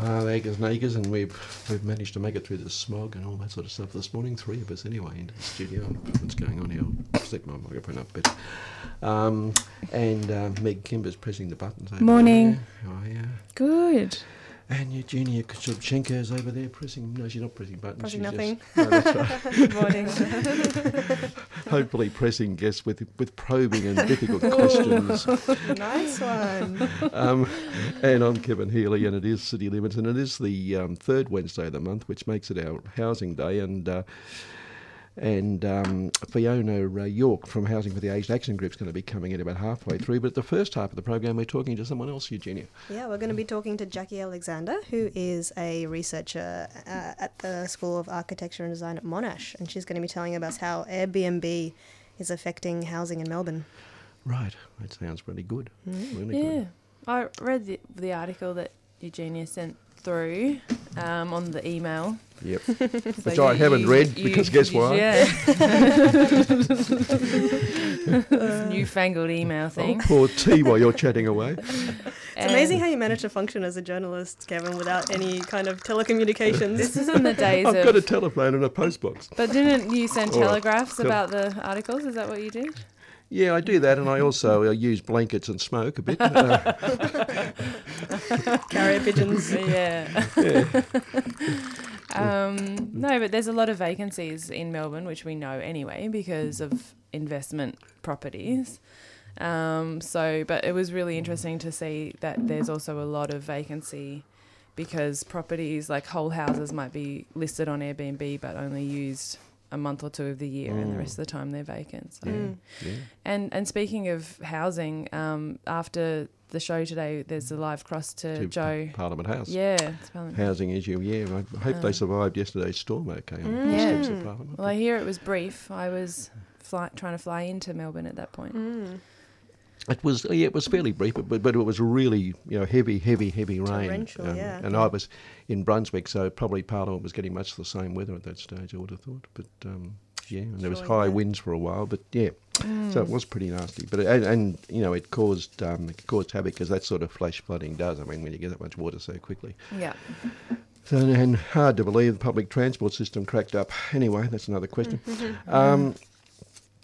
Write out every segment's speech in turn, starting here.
Uh, acres and acres, and we've we've managed to make it through the smog and all that sort of stuff this morning. Three of us anyway into the studio. What's going on here? I'll stick my microphone up a bit. Um, and uh, Meg Kimber's pressing the buttons. Morning. There. Oh yeah. Good. And Eugenia Shubchenko is over there pressing. No, she's not pressing buttons. Pressing she's nothing. Just, no, right. Good morning. Hopefully pressing guests with with probing and difficult questions. nice one. um, and I'm Kevin Healy, and it is City Limits, and it is the um, third Wednesday of the month, which makes it our housing day. And uh, and um, Fiona uh, York from Housing for the Aged Action Group is going to be coming in about halfway through. But at the first half of the program, we're talking to someone else, Eugenia. Yeah, we're going to be talking to Jackie Alexander, who is a researcher uh, at the School of Architecture and Design at Monash, and she's going to be telling us how Airbnb is affecting housing in Melbourne. Right, that sounds really good. Really Yeah. good. I read the, the article that Eugenia sent through um, on the email. Yep. So Which I haven't read because guess what? Yeah. This newfangled email I'll thing. pour tea while you're chatting away. It's amazing how you manage to function as a journalist, Kevin, without any kind of telecommunications. This is in the days I've of. got a telephone and a postbox. but didn't you send telegraphs cool. about the articles? Is that what you did? Yeah, I do that, and I also uh, use blankets and smoke a bit. Uh, Carrier pigeons. yeah. yeah. Um, no, but there's a lot of vacancies in Melbourne, which we know anyway because of investment properties. Um, so, but it was really interesting to see that there's also a lot of vacancy because properties like whole houses might be listed on Airbnb but only used a month or two of the year, and the rest of the time they're vacant. So. Mm. yeah. And and speaking of housing, um, after the show today, there's a live cross to, To Joe. Parliament House. Yeah, it's Parliament Housing issue, yeah. I hope they Um, survived yesterday's storm okay on the Yeah. steps of Parliament. Well, I hear it was brief. I was fly, trying to fly into Melbourne at that point. Mm. It was yeah, it was fairly brief, but but it was really you know heavy, heavy, heavy rain. Um, yeah. And I was in Brunswick, so probably Parliament was getting much the same weather at that stage. I would have thought, but um, yeah, and there was high yeah. winds for a while, but yeah, so it was pretty nasty. But it, and, and you know it caused um, it caused havoc because that sort of flash flooding does. I mean, when you get that much water so quickly. Yeah. So, and hard to believe the public transport system cracked up. Anyway, that's another question. um,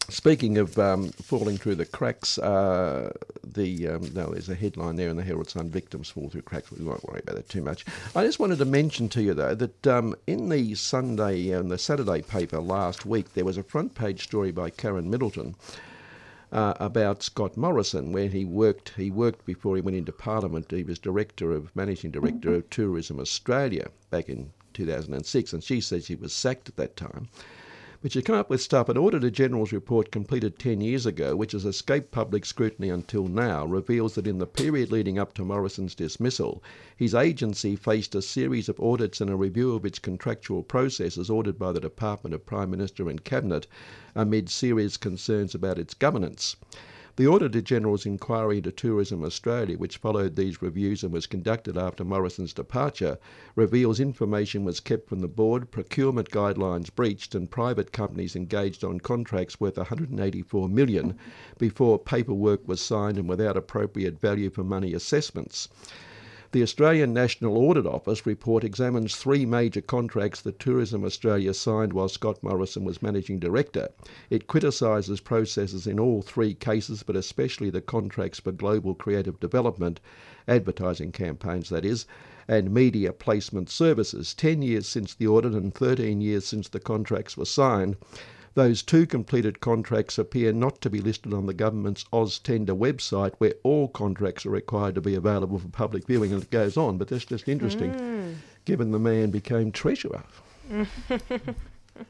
speaking of um, falling through the cracks, uh, the um, no, there's a headline there in the Herald Sun: victims fall through cracks. We won't worry about that too much. I just wanted to mention to you though that um, in the Sunday and the Saturday paper last week there was a front page story by Karen Middleton uh, about Scott Morrison, where he worked. He worked before he went into Parliament. He was director of managing director of Tourism Australia back in 2006, and she said she was sacked at that time. But she come up with stuff. An Auditor General's report completed 10 years ago, which has escaped public scrutiny until now, reveals that in the period leading up to Morrison's dismissal, his agency faced a series of audits and a review of its contractual processes ordered by the Department of Prime Minister and Cabinet amid serious concerns about its governance. The Auditor General's inquiry into Tourism Australia, which followed these reviews and was conducted after Morrison's departure, reveals information was kept from the board, procurement guidelines breached, and private companies engaged on contracts worth 184 million before paperwork was signed and without appropriate value for money assessments. The Australian National Audit Office report examines three major contracts that Tourism Australia signed while Scott Morrison was Managing Director. It criticises processes in all three cases, but especially the contracts for global creative development, advertising campaigns that is, and media placement services. 10 years since the audit and 13 years since the contracts were signed. Those two completed contracts appear not to be listed on the government's AusTender website, where all contracts are required to be available for public viewing, and it goes on. But that's just interesting, given the man became treasurer.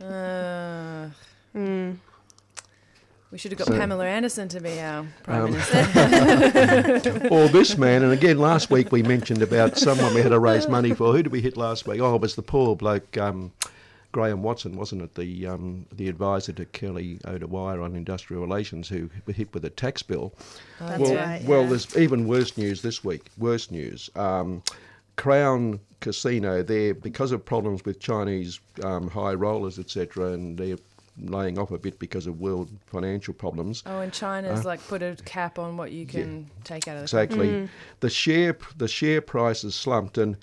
Uh, Mm. We should have got So- Pamela Anderson to be our prime Um, minister. or this man. And again, last week we mentioned about someone we had to raise money for. Who did we hit last week? Oh, it was the poor bloke. Um, Graham Watson, wasn't it? The um, the advisor to Kelly O'Dwyer on industrial relations, who hit with a tax bill. That's well, right. well, there's even worse news this week. Worse news. Um, Crown Casino there because of problems with Chinese um, high rollers, etc., and they're laying off a bit because of world financial problems. Oh, and China's like put a cap on what you can take out of the. Exactly. The share the share price has slumped and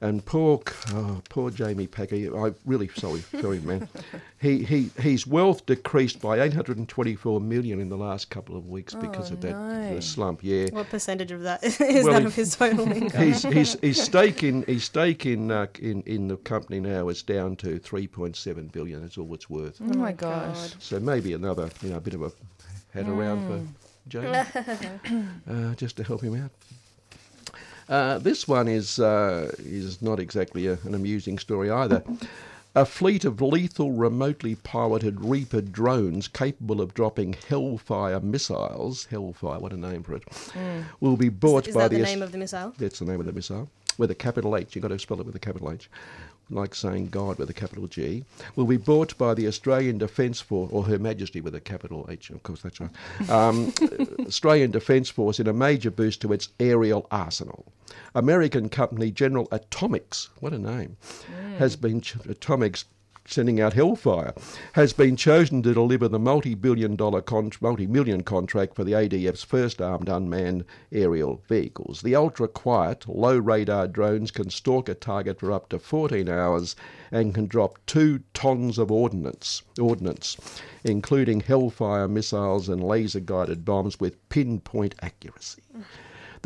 and poor oh, poor Jamie Packer. I'm really sorry, sorry man. He he his wealth decreased by 824 million in the last couple of weeks because Oh, of that no. slump. Yeah. What percentage of that is Well, that he- of his total income? His, his, his stake in his stake in, uh, in in the company now is down to 3.7 billion. That's all it's worth. Oh my gosh. So maybe another, you know, a bit of a hat around for Jamie, uh, just to help him out. Uh, this one is uh, is not exactly a, an amusing story either. A fleet of lethal remotely piloted Reaper drones capable of dropping Hellfire missiles, Hellfire, what a name for it, will be bought is by that the name of the missile? that's the name of the missile. With a capital H. You've got to spell it with a capital H. Like saying God with a capital G. Will be bought by the Australian Defence Force, or Her Majesty with a capital H, of course, that's right. Um, Australian Defence Force in a major boost to its aerial arsenal. American company General Atomics, what a name, has been, Atomics sending out Hellfire, has been chosen to deliver the multi-billion dollar, con- multi-million contract for the ADF's first armed unmanned aerial vehicles. The ultra-quiet, low-radar drones can stalk a target for up to 14 hours and can drop two tons of ordnance, ordnance including Hellfire missiles and laser-guided bombs with pinpoint accuracy.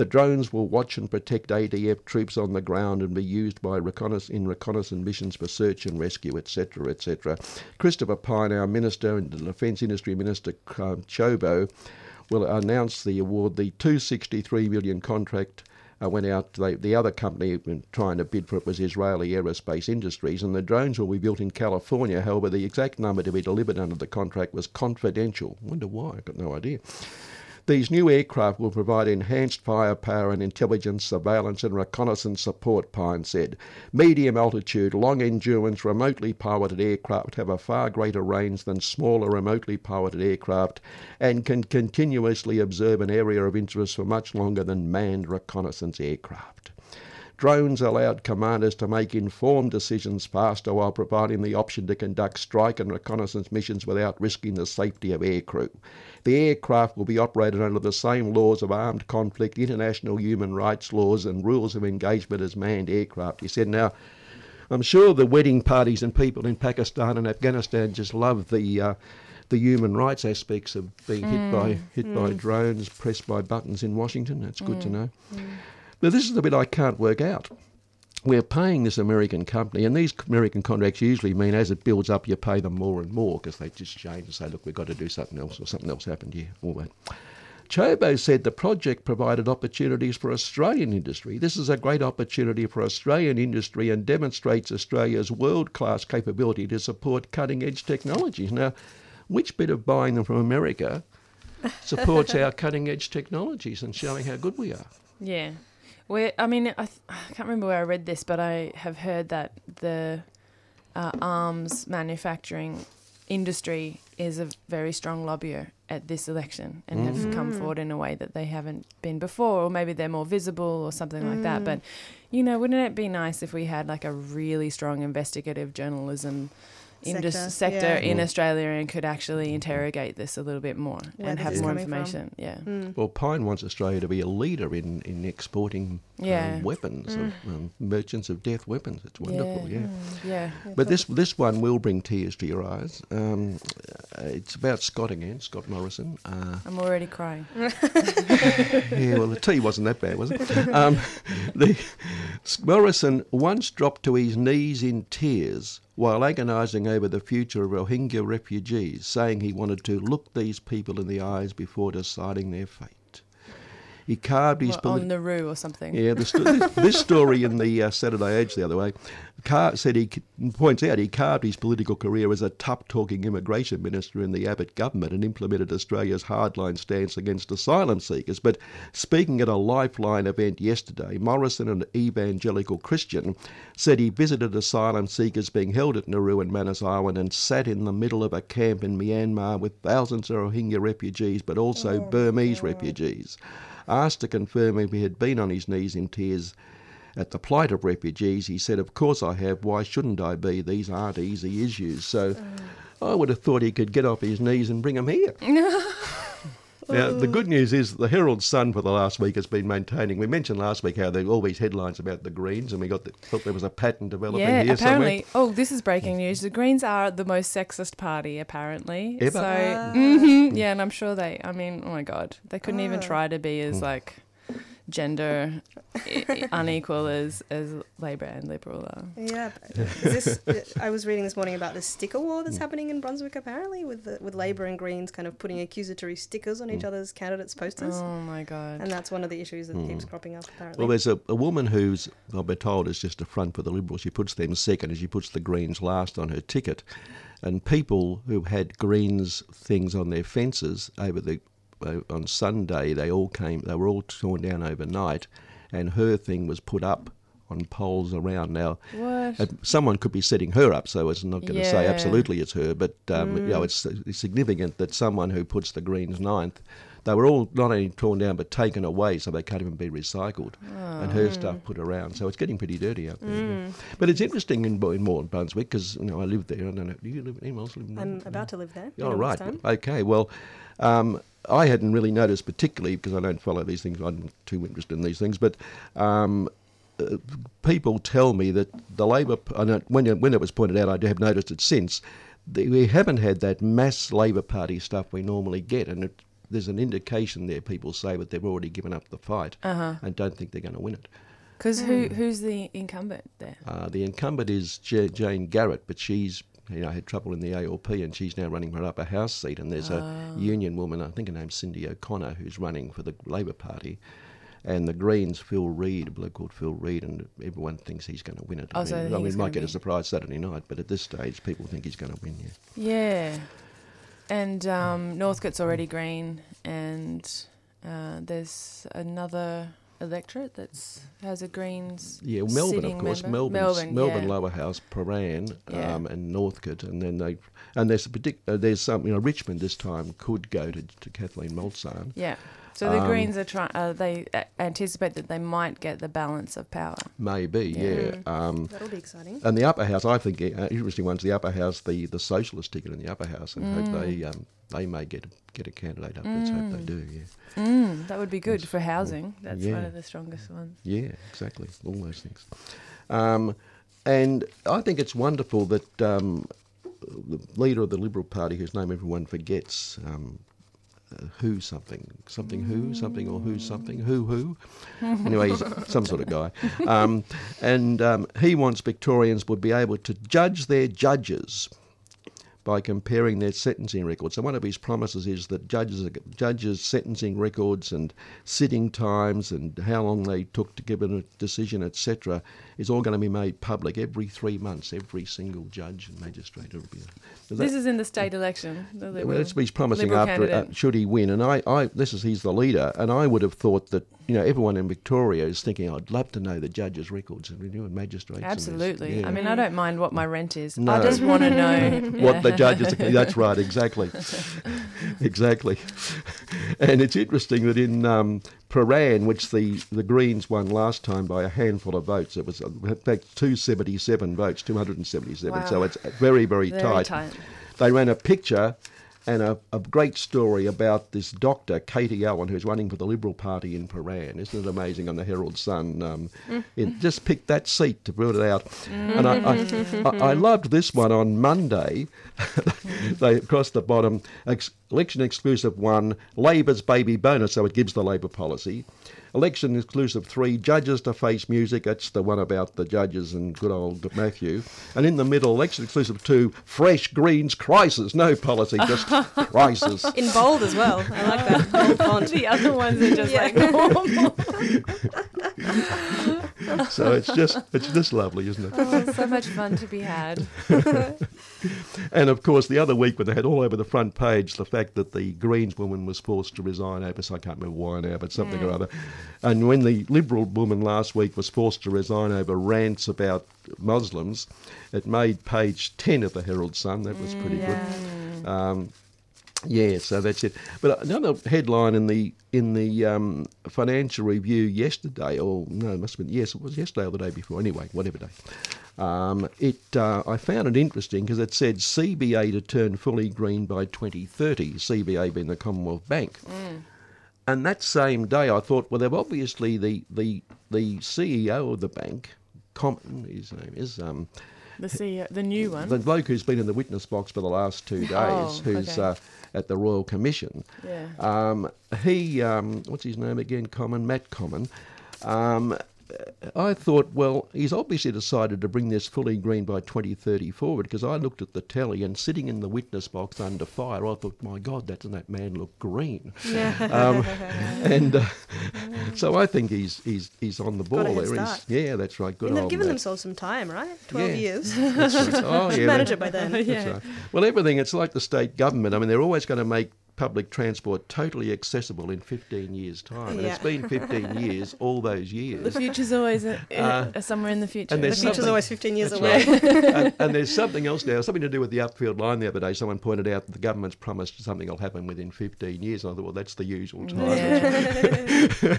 The drones will watch and protect ADF troops on the ground and be used by in reconnaissance missions for search and rescue, etc., etc. Christopher Pyne, our Minister and Defence Industry Minister um, Ciobo, will announce the award. The 263 million contract uh, went out. They, the other company trying to bid for it was Israeli Aerospace Industries, and the drones will be built in California. However, the exact number to be delivered under the contract was confidential. Wonder why? I've got no idea. These new aircraft will provide enhanced firepower and intelligence, surveillance, and reconnaissance support, Pyne said. Medium altitude, long endurance, remotely piloted aircraft have a far greater range than smaller, remotely piloted aircraft and can continuously observe an area of interest for much longer than manned reconnaissance aircraft. Drones allowed commanders to make informed decisions faster while providing the option to conduct strike and reconnaissance missions without risking the safety of aircrew. The aircraft will be operated under the same laws of armed conflict, international human rights laws, and rules of engagement as manned aircraft. He said, Now, I'm sure the wedding parties and people in Pakistan and Afghanistan just love the. Uh, the human rights aspects of being hit hmm. by hit by hmm. drones, pressed by buttons in Washington. That's good to hmm. know. Now, this is the bit I can't work out. We're paying this American company, and these American contracts usually mean as it builds up, you pay them more and more because they just change and say, look, we've got to do something else or something else happened here, all that. Ciobo said the project provided opportunities for Australian industry. This is a great opportunity for Australian industry and demonstrates Australia's world class capability to support cutting edge technologies. Now, which bit of buying them from America supports our cutting edge technologies and showing how good we are? Yeah. Where I mean, I, th- I can't remember where I read this, but I have heard that the uh, arms manufacturing industry is a very strong lobbyer at this election and mm. have come mm. forward in a way that they haven't been before, or maybe they're more visible or something like that. Mm. But you know, wouldn't it be nice if we had like a really strong investigative journalism indus- Sector, sector yeah. in Australia and could actually interrogate this a little bit more Where and have more coming from. information? Yeah. Mm. Well, Pyne wants Australia to be a leader in, in exporting um, Yeah. weapons, of, um, merchants of death weapons. It's wonderful, yeah. Yeah. But this this one will bring tears to your eyes. Um, uh, it's about Scott again, Scott Morrison. Uh, I'm already crying. yeah, well, the tea wasn't that bad, was it? Um, the Morrison once dropped to his knees in tears while agonising over the future of Rohingya refugees, saying he wanted to look these people in the eyes before deciding their fate. He carved his What, on politi- Nauru or something. yeah, sto- this, story in the uh, Saturday Age the other way Car- said he points out he carved his political career as a tough-talking immigration minister in the Abbott government and implemented Australia's hardline stance against asylum seekers. But speaking at a Lifeline event yesterday, Morrison, an evangelical Christian, said he visited asylum seekers being held at Nauru and Manus Island and sat in the middle of a camp in Myanmar with thousands of Rohingya refugees, but also Burmese refugees. Asked to confirm if he had been on his knees in tears at the plight of refugees, he said, Of course I have. Why shouldn't I be? These aren't easy issues. So mm. I would have thought he could get off his knees and bring them here. now, the good news is the Herald Sun for the last week has been maintaining. We mentioned last week how there were all these headlines about the Greens, and we got the, thought there was a pattern developing Yeah, here apparently. Oh, this is breaking news. The Greens are the most sexist party, apparently. Ever? So, Ah. mhm, yeah, and I'm sure they. I mean, oh my god, they couldn't even Ah. try to be Hmm. as like gender i- i- unequal as as Labor and Liberal are. Yeah, this, I was reading this morning about this sticker war that's hmm. happening in Brunswick apparently, with the, with Labor and Greens kind of putting accusatory stickers on each hmm. other's candidates' posters, Oh my god. and that's one of the issues that keeps hmm. cropping up apparently. Well, there's a, a woman who's, I've been told, is just a front for the Liberals. She puts them second and she puts the Greens last on her ticket. And people who had Greens things on their fences over the on Sunday, they all came. They were all torn down overnight, and her thing was put up on poles around. Now, What? uh, someone could be setting her up, so it's not going to say absolutely it's her, but um, you know, it's, it's significant that someone who puts the Greens ninth, they were all not only torn down but taken away, so they can't even be recycled, and her stuff put around. So it's getting pretty dirty out there. yeah. But it's interesting in, in Mort Brunswick because you know I live there. I don't know. Do you live? Anyone else live in? I'm about to live there. in Oh, right. time. Okay. Well, um, I hadn't really noticed particularly because I don't follow these things. I'm not too interested in these things. But um, uh, people tell me that the Labor, I don't, when, it- when it was pointed out, I have noticed it since, that we haven't had that mass Labor Party stuff we normally get. And it, there's an indication there, people say, that they've already given up the fight Uh-huh. and don't think they're going to win it. Because who who's the incumbent there? Uh, the incumbent is Ja Jane Garrett, but she's you know had trouble in the ALP and she's now running for an upper house seat. And there's a union woman, I think her name's Cindy O'Connor, who's running for the Labor Party. And the Greens, Phil Reid, a bloke called Phil Reid, and everyone thinks he's going to win it. Oh, I mean, they I mean, it's might get a surprise Saturday night, but at this stage, people think he's going to win. Yeah. Yeah. And um, Northcote's already green, and uh, there's another electorate that's has a Greens. Yeah, Melbourne, of course. member. Melbourne's, Melbourne, Melbourne yeah. Lower House, Prahran, Yeah. um, and Northcote, and then they, and there's a particular, there's some, you know, Richmond this time could go to, to Kathleen Maltzahn. Yeah. So the Um, Greens are trying. Uh, they uh, anticipate that they might get the balance of power. Maybe, yeah. Yeah. Um, That'll be exciting. and the upper house, I think, uh, interesting one's the upper house, the, the socialist ticket in the upper house, and hope Mm. they um, they may get get a candidate up. Let's hope they do. Yeah, Mm, that would be good for housing. That's one of the strongest ones. yeah, exactly. All those things. Um, and I think it's wonderful that um, the leader of the Liberal Party, whose name everyone forgets. Um, who something something who something or who something who who. Anyway he's some sort of guy. Um, and um, he wants Victorians would be able to judge their judges by comparing their sentencing records. So one of his promises is that judges judges sentencing records and sitting times and how long they took to give a decision, etc., is all going to be made public every three months. Every single judge and magistrate will be. That- This is in the state election. The well, that's what he's promising Liberal after uh, should he win, and I, I, this is he's the leader, and I would have thought that you know everyone in Victoria is thinking I'd love to know the judges' records and renew and magistrates. Absolutely. Yeah. I mean, I don't mind what my rent is. No. I just want to know what the judges. That's right, exactly, exactly. And it's interesting that in um, Prahran, which the, the Greens won last time by a handful of votes, it was uh, in fact two seventy seven votes, two hundred and seventy seven. So it's very very, Very tight. tight. They ran a picture. And a, a great story about this doctor, Katie Allen, who's running for the Liberal Party in Prahran. Isn't it amazing on the Herald Sun? Um, it just picked that seat to put it out. And I, I, I, I loved this one on Monday. they across the bottom, election exclusive one, Labor's baby bonus, so it gives the Labor policy. Election exclusive three, judges to face music. That's the one about the judges and good old Matthew. And in the middle, election exclusive two, fresh greens crisis. No policy, just crisis. In bold as well. I like that bold font. the other ones are just Yeah. like normal. So it's just it's just lovely, isn't it? oh, so much fun to be had. And of course, the other week when they had all over the front page the fact that the Greens woman was forced to resign over, so I can't remember why now, but something or other. And when the Liberal woman last week was forced to resign over rants about Muslims, it made page 10 of the Herald Sun. That was pretty good. Um, yeah, so that's it. But another headline in the in the um, Financial Review yesterday, or no, it must have been yes, it was yesterday or the day before. Anyway, whatever day. Um, it uh, I found it interesting because it said CBA to turn fully green by 2030. CBA being the Commonwealth Bank. And that same day, I thought, well, they've obviously the the the CEO of the bank, Com- his name is um, The CEO, the new one. the bloke who's been in the witness box for the last two days, Oh, who's okay. uh, at the Royal Commission. yeah. Um, he, um, what's his name again? Comyn, Matt Comyn. Um, I thought, well, he's obviously decided to bring this fully green by 2030 forward because I looked at the telly and sitting in the witness box under fire, I thought, my God, doesn't that man look green? um, and uh, so I think he's he's he's on the ball Got a head there. He's- yeah, that's right. Good And they've given Matt. themselves some time, right? 12 Yeah. years. Right. Oh, yeah, Manage it by then. that's right. Well, everything, it's like the state government. I mean, they're always going to make public transport totally accessible in 15 years' time. And it's Yeah. been 15 years, all those years. The years. future's always uh, Uh, uh, somewhere in the future. and The there's future's always 15 years away. right. and, and there's something else now, something to do with the upfield line the other day. Someone pointed out that the government's promised something will happen within 15 years. And I thought, well, that's the usual time. Yeah.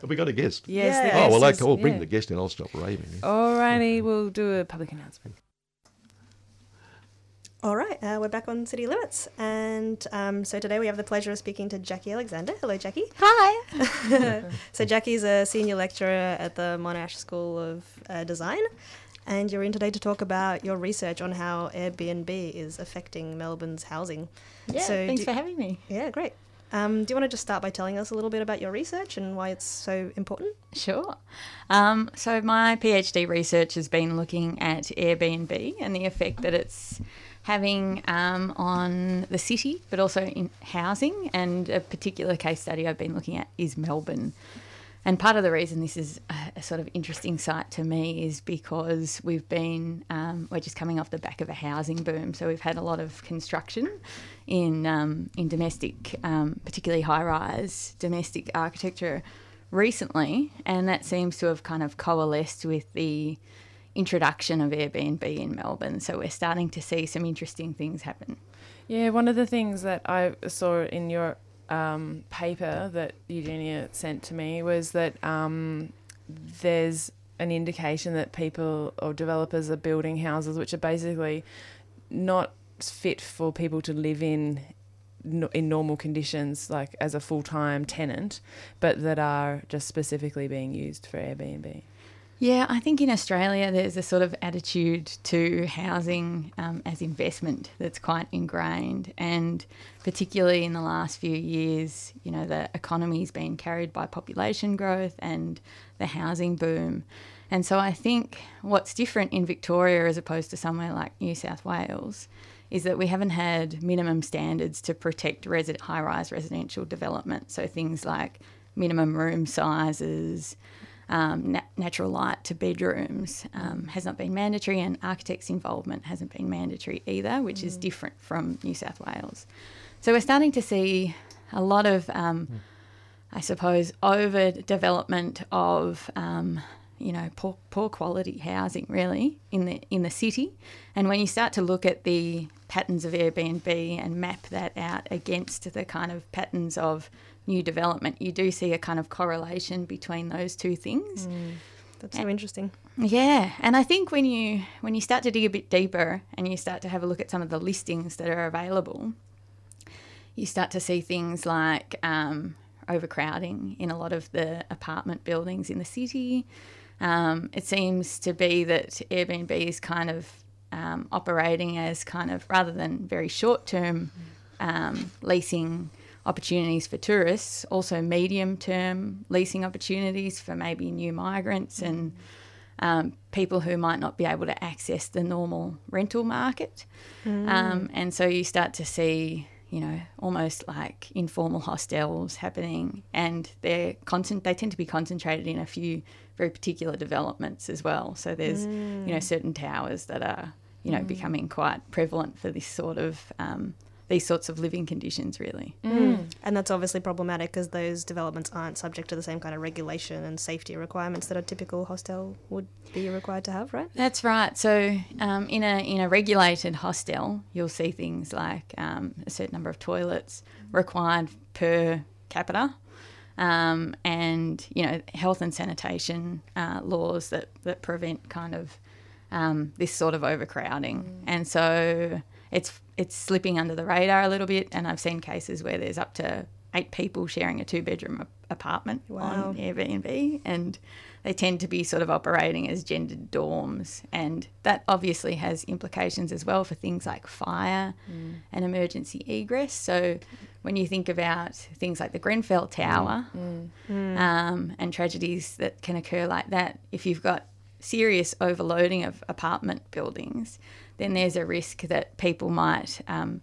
Have we got a guest? yes. Yeah. Oh, well, guest like, is- bring yeah. the guest in. I'll stop raving. All righty, we'll do a public announcement. All right, uh, we're back on City Limits. And um, so today we have the pleasure of speaking to Jackie Alexander. Hello, Jackie. Hi. So Jackie's a senior lecturer at the Monash School of uh, Design. And you're in today to talk about your research on how Airbnb is affecting Melbourne's housing. Yeah, So thanks do- for having me. Yeah, great. Um, do you want to just start by telling us a little bit about your research and why it's so important? Sure. Um, so, my PhD research has been looking at Airbnb and the effect that it's having um, on the city, but also in housing. And a particular case study I've been looking at is Melbourne. And part of the reason this is a, sort of interesting site to me is because we've been, um, we're just coming off the back of a housing boom. So we've had a lot of construction in, um, in domestic, um, particularly high rise domestic architecture recently. And that seems to have kind of coalesced with the introduction of Airbnb in Melbourne. So we're starting to see some interesting things happen. Yeah, one of the things that I saw in your um, paper that Eugenia sent to me was that um, there's an indication that people or developers are building houses which are basically not fit for people to live in in normal conditions, like as a full time tenant, but that are just specifically being used for Airbnb. Yeah, I think in Australia there's a sort of attitude to housing um, as investment that's quite ingrained, and particularly in the last few years, you know, the economy's been carried by population growth and the housing boom. And so I think what's different in Victoria as opposed to somewhere like New South Wales is that we haven't had minimum standards to protect resi- high rise residential development. So things like minimum room sizes, um, na- natural light to bedrooms um, has not been mandatory, and architects' involvement hasn't been mandatory either, which is different from New South Wales. So we're starting to see a lot of, um, I suppose, over development of. Um, you know, poor, poor quality housing really in the in the city, and when you start to look at the patterns of Airbnb and map that out against the kind of patterns of new development, you do see a kind of correlation between those two things. That's so interesting. Yeah, and I think when you when you start to dig a bit deeper and you start to have a look at some of the listings that are available, you start to see things like um, overcrowding in a lot of the apartment buildings in the city. Um, it seems to be that Airbnb is kind of um, operating as kind of rather than very short term um, leasing opportunities for tourists, also medium term leasing opportunities for maybe new migrants and um, people who might not be able to access the normal rental market. Um, and so you start to see, you know, almost like informal hostels happening, and they're constant. They tend to be concentrated in a few very particular developments as well. So there's, you know, certain towers that are, you know, becoming quite prevalent for this sort of um, these sorts of living conditions, really. And that's obviously problematic because those developments aren't subject to the same kind of regulation and safety requirements that a typical hostel would be required to have, right? That's right. So um, in a in a regulated hostel, you'll see things like um, a certain number of toilets required per capita, um, and you know health and sanitation uh, laws that that prevent kind of um, this sort of overcrowding. And so it's it's slipping under the radar a little bit. And I've seen cases where there's up to eight people sharing a two bedroom apartment Wow. on Airbnb, and they tend to be sort of operating as gendered dorms. And that obviously has implications as well for things like fire mm. and emergency egress. So when you think about things like the Grenfell Tower mm. Mm. um, and tragedies that can occur like that, if you've got serious overloading of apartment buildings, then there's a risk that people might, um,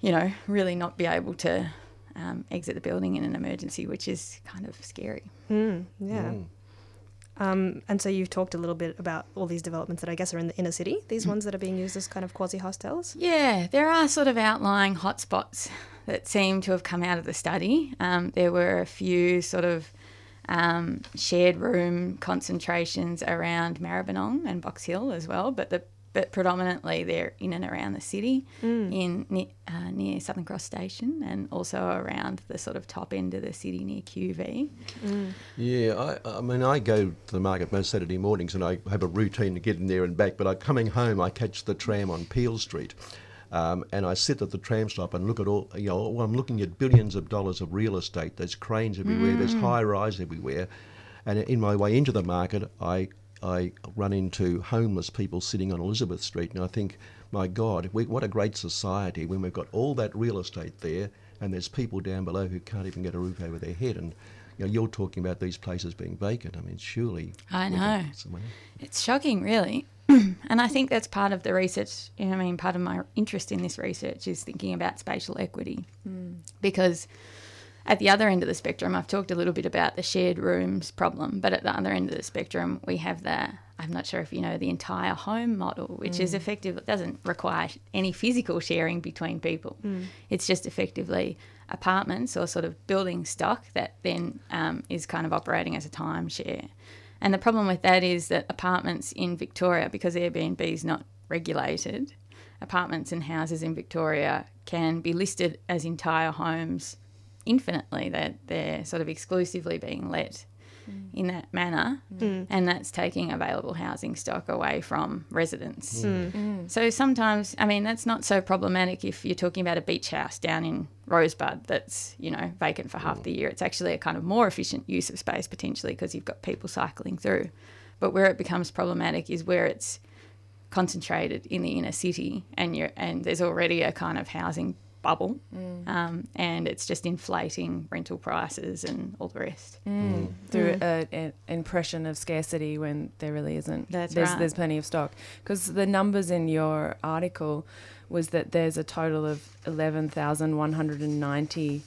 you know, really not be able to um, exit the building in an emergency, which is kind of scary. Mm, yeah. Um, and so you've talked a little bit about all these developments that I guess are in the inner city, these ones that are being used as kind of quasi hostels. Yeah, there are sort of outlying hotspots that seem to have come out of the study. Um, there were a few sort of um, shared room concentrations around Maribyrnong and Box Hill as well, but the but predominantly they're in and around the city, in uh, near Southern Cross Station, and also around the sort of top end of the city near QV. Yeah, I, I mean, I go to the market most Saturday mornings and I have a routine to get in there and back, but I, coming home, I catch the tram on Peel Street. Um, and I sit at the tram stop and look at all, you know, well, I'm looking at billions of dollars of real estate. There's cranes everywhere, there's high rise everywhere. And in my way into the market, I, I run into homeless people sitting on Elizabeth Street, and I think, my God, we, what a great society when we've got all that real estate there, and there's people down below who can't even get a roof over their head. And you know, you're talking about these places being vacant. I mean, surely. I know. put some money- It's shocking, really. and I think that's part of the research. You know, I mean, part of my interest in this research is thinking about spatial equity. Hmm. Because at the other end of the spectrum, I've talked a little bit about the shared rooms problem, but at the other end of the spectrum, we have the, I'm not sure if you know, the entire home model, which is effective, it doesn't require any physical sharing between people. It's just effectively apartments or sort of building stock that then um, is kind of operating as a timeshare. And the problem with that is that apartments in Victoria, because Airbnb is not regulated, apartments and houses in Victoria can be listed as entire homes infinitely. That they're sort of exclusively being let mm. in that manner, mm. Mm. and that's taking available housing stock away from residents. So sometimes, I mean, that's not so problematic if you're talking about a beach house down in Rosebud that's, you know, vacant for half the year. It's actually a kind of more efficient use of space potentially because you've got people cycling through. But where it becomes problematic is where it's concentrated in the inner city and you're and there's already a kind of housing bubble um, and it's just inflating rental prices and all the rest. through a- an impression of scarcity when there really isn't. That's there's, right. There's plenty of stock. Because the numbers in your article was that there's a total of 11,190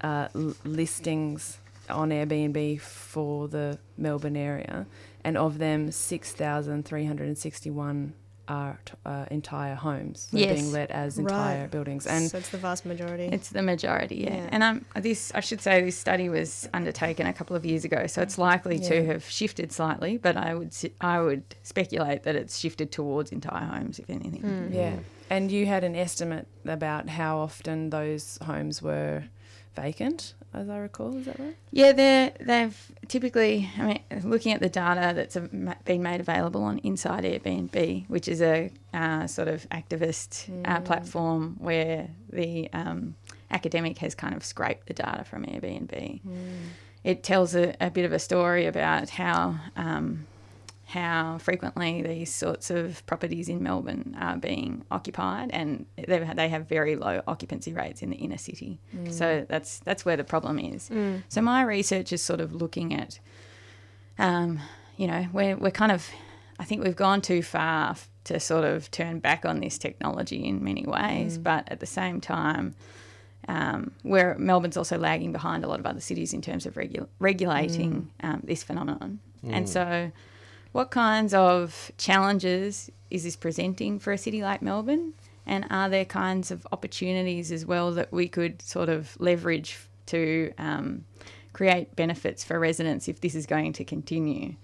uh, l- listings on Airbnb for the Melbourne area, and of them, 6,361 are t- uh, entire homes. They're Yes. being let as entire Right. buildings. And so it's the vast majority. It's the majority, yeah. Yeah. And um, this I should say this study was undertaken a couple of years ago, so it's likely to have shifted slightly. But I would s- I would speculate that it's shifted towards entire homes, if anything. Yeah. And you had an estimate about how often those homes were vacant, as I recall. Is that right? Yeah, they're they've typically. I mean, looking at the data that's been made available on Inside Airbnb, which is a uh, sort of activist uh, platform where the um, academic has kind of scraped the data from Airbnb. It tells a, a bit of a story about how. Um, how frequently these sorts of properties in Melbourne are being occupied, and they they have very low occupancy rates in the inner city. So that's that's where the problem is. So my research is sort of looking at, um, you know, we're we're kind of, I think we've gone too far to sort of turn back on this technology in many ways, but at the same time. Um, where Melbourne's also lagging behind a lot of other cities in terms of regu- regulating um, this phenomenon. And so, what kinds of challenges is this presenting for a city like Melbourne? And are there kinds of opportunities as well that we could sort of leverage to um, create benefits for residents if this is going to continue?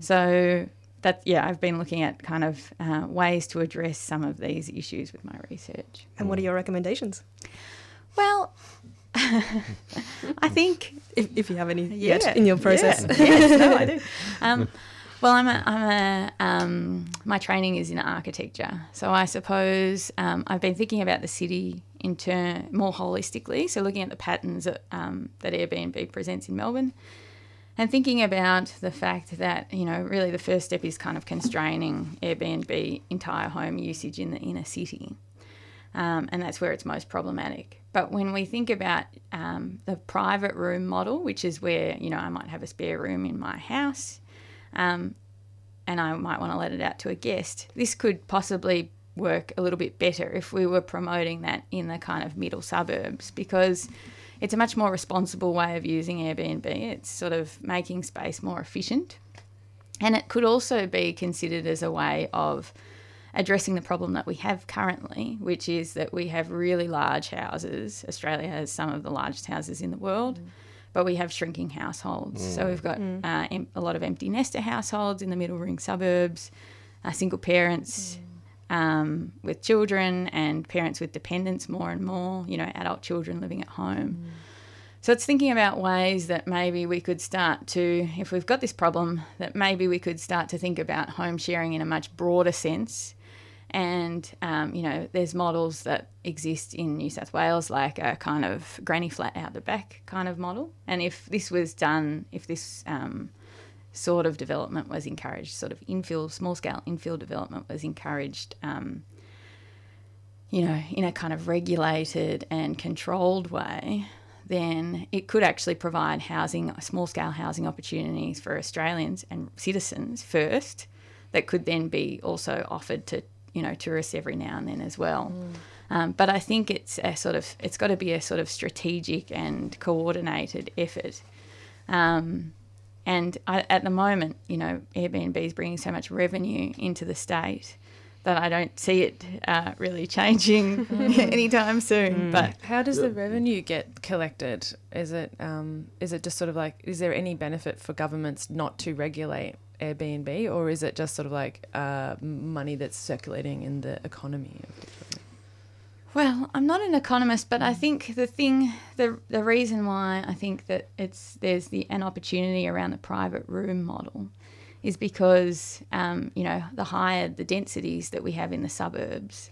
So, that, yeah, I've been looking at kind of uh, ways to address some of these issues with my research. And what are your recommendations? Well, I think If, if you have any yeah, yet in your process. Yeah. yes, no, I do. Um, well, I'm a, I'm a um, my training is in architecture, so I suppose um, I've been thinking about the city in turn more holistically. So looking at the patterns that, um, that Airbnb presents in Melbourne, and thinking about the fact that you know really the first step is kind of constraining Airbnb entire home usage in the inner city. Um, and that's where it's most problematic. But when we think about um, the private room model, which is where you know I might have a spare room in my house, um, and I might want to let it out to a guest, this could possibly work a little bit better if we were promoting that in the kind of middle suburbs because it's a much more responsible way of using Airbnb. It's sort of making space more efficient. And it could also be considered as a way of addressing the problem that we have currently, which is that we have really large houses. Australia has some of the largest houses in the world, but we have shrinking households. So we've got uh, em- a lot of empty nester households in the middle ring suburbs, uh, single parents. Um, with children and parents with dependents more and more, you know, adult children living at home. So it's thinking about ways that maybe we could start to, if we've got this problem, that maybe we could start to think about home sharing in a much broader sense. And, um, you know, there's models that exist in New South Wales, like a kind of granny flat out the back kind of model. And if this was done, if this um, sort of development was encouraged, sort of infill, small scale infill development was encouraged, um, you know, in a kind of regulated and controlled way, then it could actually provide housing, small scale housing opportunities for Australians and citizens first, that could then be also offered to you know tourists every now and then as well. Um, but I think it's a sort of it's got to be a sort of strategic and coordinated effort. Um, and I, at the moment, you know, Airbnb is bringing so much revenue into the state that I don't see it uh, really changing anytime soon. But How does the revenue get collected? Is it um, is it just sort of like is there any benefit for governments not to regulate Airbnb, or is it just sort of like uh, money that's circulating in the economy? Well, I'm not an economist, but I think the thing, the the reason why I think that it's there's the an opportunity around the private room model, is because um, you know the higher the densities that we have in the suburbs,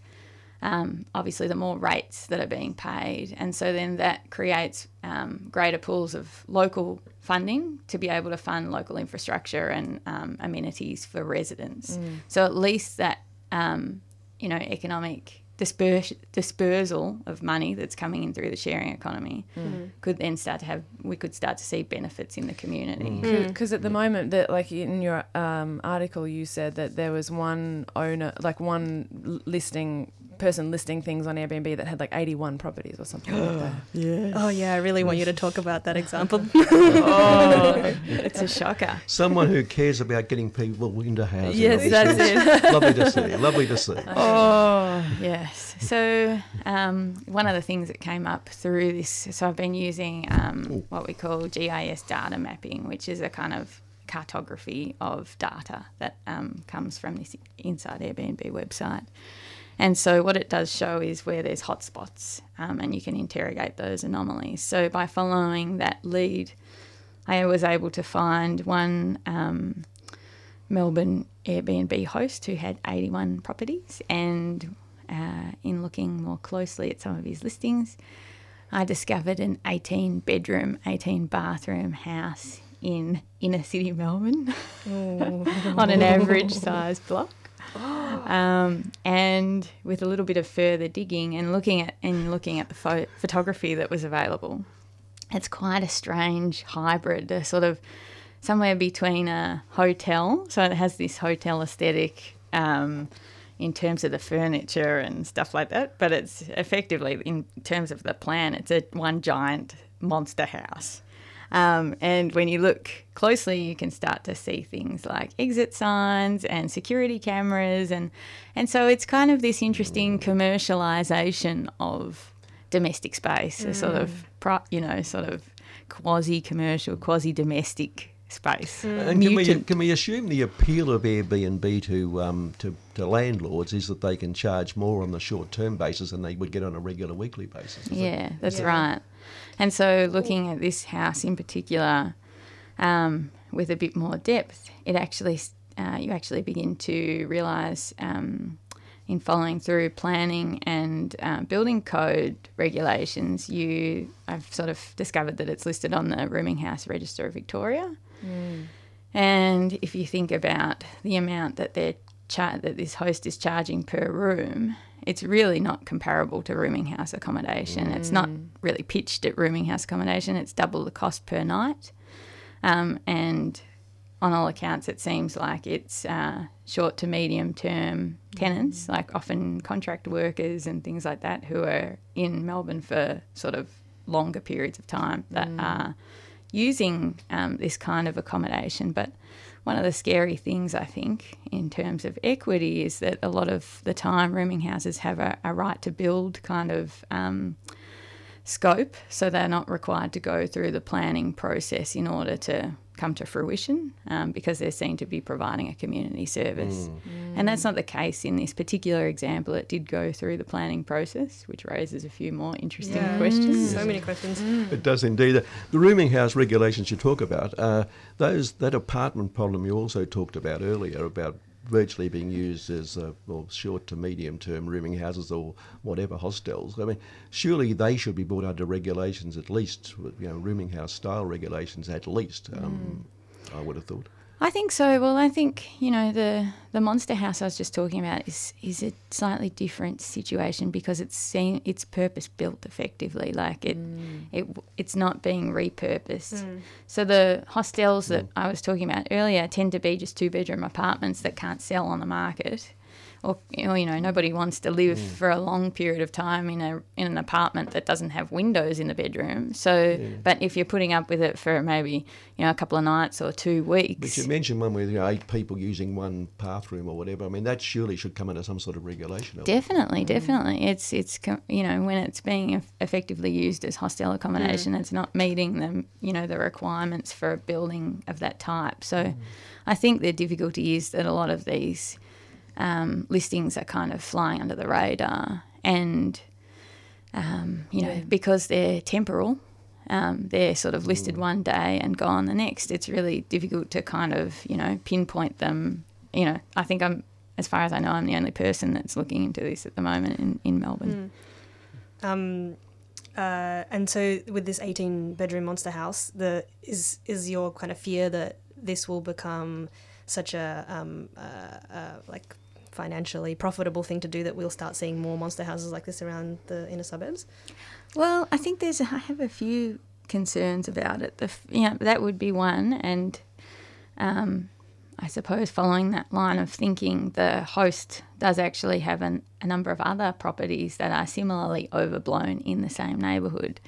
um, obviously the more rates that are being paid, and so then that creates um, greater pools of local funding to be able to fund local infrastructure and um, amenities for residents. So at least that um, you know economic disperse, dispersal of money that's coming in through the sharing economy could then start to have we could start to see benefits in the community. Because at the moment, that like in your um, article, you said that there was one owner, like one l- listing person listing things on Airbnb that had like eighty one properties or something like that. Oh yeah, I really want you to talk about that example. Oh, it's a shocker. Someone who cares about getting people into housing. Yes, that's obviously. lovely to see. Lovely to see. Oh, yes. So, um, one of the things that came up through this, so I've been using um, what we call GIS data mapping, which is a kind of cartography of data that um, comes from this Inside Airbnb website. And so, what it does show is where there's hotspots, um, and you can interrogate those anomalies. So, by following that lead, I was able to find one um, Melbourne Airbnb host who had 81 properties. And uh, in looking more closely at some of his listings, I discovered an 18 bedroom, 18 bathroom house in inner city Melbourne on an average size block. Um, and with a little bit of further digging and looking at and looking at the pho- photography that was available, it's quite a strange hybrid, a sort of somewhere between a hotel, so it has this hotel aesthetic um, in terms of the furniture and stuff like that, but it's effectively in terms of the plan, it's a one giant monster house. Um, and when you look closely, you can start to see things like exit signs and security cameras, and and so it's kind of this interesting commercialization of domestic space, a sort of pro- you know sort of quasi commercial, quasi domestic space. And can we, can we assume the appeal of Airbnb to, um, to to landlords is that they can charge more on the short term basis than they would get on a regular weekly basis? is it? Yeah, that's Yeah. right. And so, looking at this house in particular, um, with a bit more depth, it actually uh, you actually begin to realise um, in following through planning and uh, building code regulations, you I've sort of discovered that it's listed on the Rooming House Register of Victoria. And if you think about the amount that they're char- that this host is charging per room, it's really not comparable to rooming house accommodation. It's not really pitched at rooming house accommodation. It's double the cost per night, um, and on all accounts, it seems like it's uh, short to medium term tenants, like often contract workers and things like that, who are in Melbourne for sort of longer periods of time that are using um, this kind of accommodation. But one of the scary things, I think, in terms of equity, is that a lot of the time rooming houses have a, a right to build kind of um, scope, so they're not required to go through the planning process in order to come to fruition um, because they're seen to be providing a community service. And that's not the case in this particular example. It did go through the planning process, which raises a few more interesting Yeah. questions. So many questions. It does indeed. The rooming house regulations you talk about, uh, those that apartment problem you also talked about earlier about virtually being used as uh, well, short to medium term rooming houses or whatever hostels. I mean, surely they should be brought under regulations at least, you know, rooming house style regulations at least. Um, I would have thought. I think so. Well, I think you know the the monster house I was just talking about is is a slightly different situation because it's seen it's purpose built effectively. Like it mm. it it's not being repurposed. Mm. So the hostels that I was talking about earlier tend to be just two bedroom apartments that can't sell on the market. Or, or you know nobody wants to live mm. for a long period of time in a in an apartment that doesn't have windows in the bedroom. So, but if you're putting up with it for maybe you know a couple of nights or two weeks, But you mentioned one with you know, eight people using one bathroom or whatever. I mean, that surely should come under some sort of regulation. element. Definitely, mm. definitely. It's it's you know when it's being effectively used as hostel accommodation, mm. it's not meeting the you know the requirements for a building of that type. So, I think the difficulty is that a lot of these um, listings are kind of flying under the radar, and um, you know because they're temporal. Um, they're sort of listed one day and gone the next. It's really difficult to kind of, you know, pinpoint them. You know, I think I'm, as far as I know, I'm the only person that's looking into this at the moment in, in Melbourne. Um, uh, and so with this 18 bedroom monster house, the is is your kind of fear that this will become such a um, uh, uh, like financially profitable thing to do that we'll start seeing more monster houses like this around the inner suburbs? Well, I think there's, I have a few concerns about it. The, f- you know, that would be one, and um, I suppose following that line of thinking, the host does actually have an, a number of other properties that are similarly overblown in the same neighbourhood.